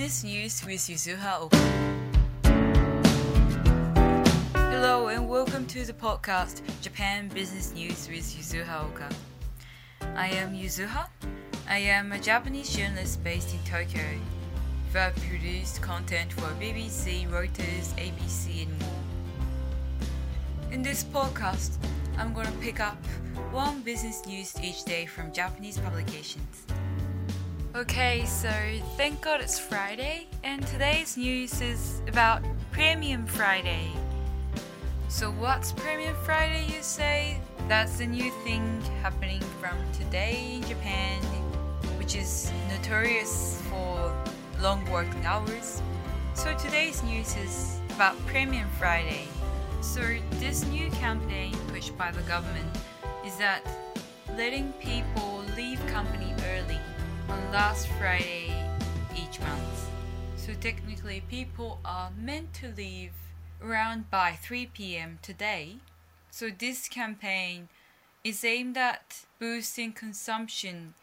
Business News with Yuzuha Oka. Hello and welcome to the podcast Japan Business News with Yuzuha Oka. I am Yuzuha. I am a Japanese journalist based in Tokyo have produced content for BBC, Reuters, ABC, and more. In this podcast, I'm going to pick up one business news each day from Japanese publications. Okay, so thank God it's Friday, and today's news is about Premium Friday. So, what's Premium Friday, you say? That's the new thing happening from today in Japan, which is notorious for long working hours. So, today's news is about Premium Friday. So, this new campaign pushed by the government is that letting people leave company early on last Friday each month. So technically, people are meant to leave around by 3 p.m. today. So this campaign is aimed at boosting consumption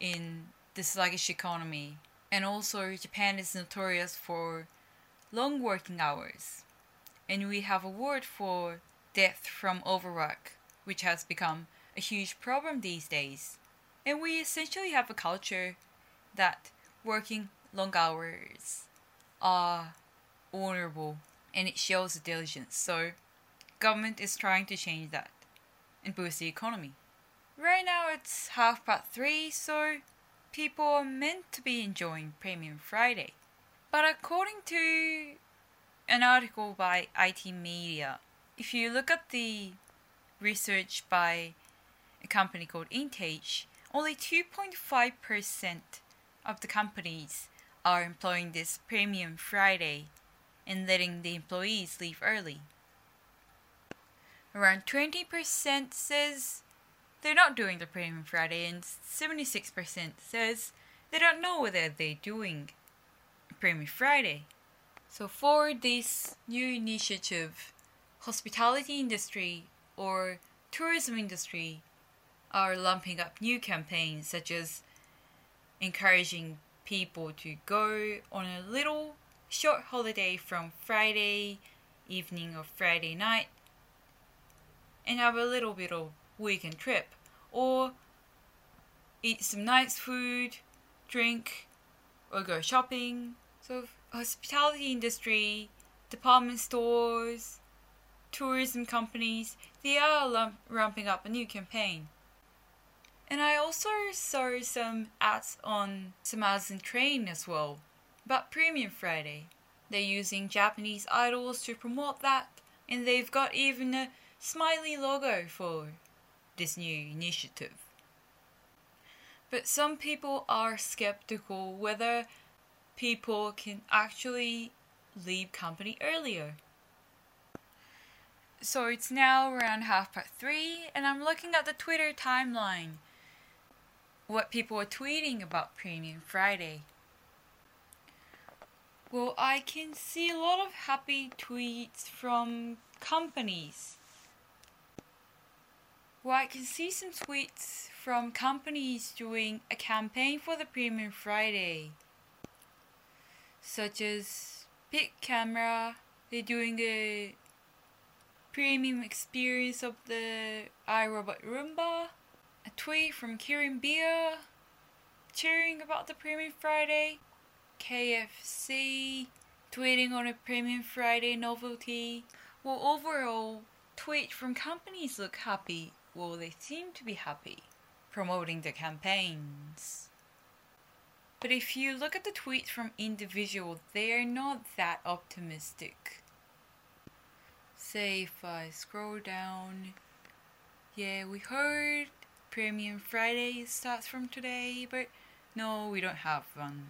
in the sluggish economy. And also, Japan is notorious for long working hours. And we have a word for death from overwork, which has become a huge problem these days. And we essentially have a culture that working long hours are honorable and it shows diligence. So government is trying to change that and boost the economy. Right now it's half past three, so people are meant to be enjoying Premium Friday. But according to an article by IT Media, if you look at the research by a company called Intage, only 2.5% of the companies are employing this Premium Friday and letting the employees leave early. Around 20% says they're not doing the Premium Friday, and 76% says they don't know whether they're doing Premium Friday. So, for this new initiative, hospitality industry or tourism industry are lumping up new campaigns such as encouraging people to go on a little short holiday from Friday evening or Friday night and have a little bit of weekend trip or eat some nice food, drink, or go shopping. So hospitality industry, department stores, tourism companies, they are lump- ramping up a new campaign. And I also saw some ads on some Amazon train as well about Premium Friday. They're using Japanese idols to promote that, and they've got even a smiley logo for this new initiative. But some people are skeptical whether people can actually leave company earlier. So it's now around half past three, and I'm looking at the Twitter timeline what people are tweeting about Premium Friday. Well, I can see a lot of happy tweets from companies. Well, I can see some tweets from companies doing a campaign for the Premium Friday, such as Bic Camera. They're doing a premium experience of the iRobot Roomba a tweet from Kirin Beer cheering about the Premium Friday. KFC tweeting on a Premium Friday novelty. Well, overall, tweets from companies look happy. Well, they seem to be happy promoting the campaigns. But if you look at the tweets from individuals, they are not that optimistic. Say if I scroll down, yeah, we heard Premium Friday starts from today, but no, we don't have one.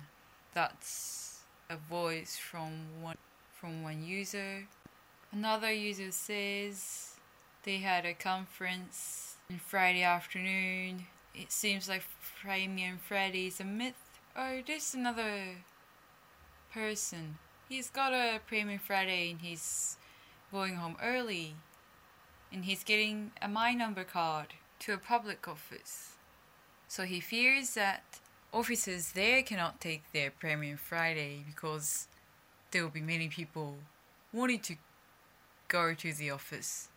That's a voice from one from one user. Another user says they had a conference on Friday afternoon. It seems like Premium Friday is a myth. Oh, there's another person. He's got a Premium Friday and he's going home early. And he's getting a My Number card to a public office. So he fears that officers there cannot take their Premium Friday because there will be many people wanting to go to the office.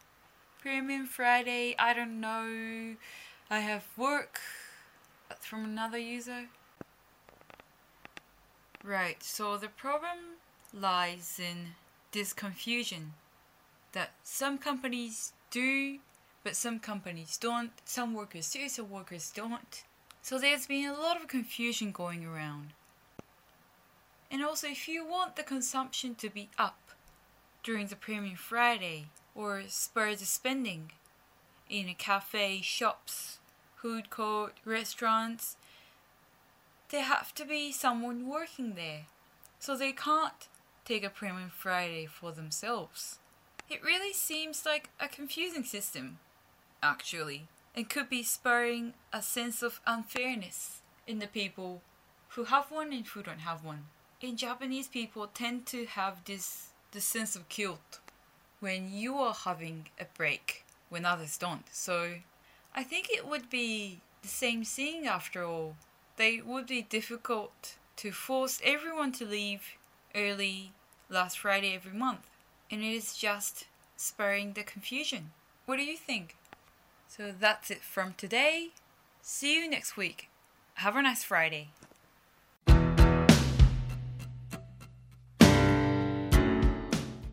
Premium Friday, I don't know. I have work from another user. Right, so the problem lies in this confusion that some companies do, but some companies don't. Some workers do, some workers don't. So there's been a lot of confusion going around. And also, if you want the consumption to be up during the Premium Friday or spur the spending in a cafe, shops, food court, restaurants, there have to be someone working there. So they can't take a Premium Friday for themselves. It really seems like a confusing system, actually, and could be spurring a sense of unfairness in the people who have one and who don't have one. In Japanese people tend to have this the sense of guilt when you are having a break when others don't. So I think it would be the same thing after all. They would be difficult to force everyone to leave early last Friday every month. And it is just spurring the confusion. What do you think? So that's it from today. See you next week. Have a nice Friday.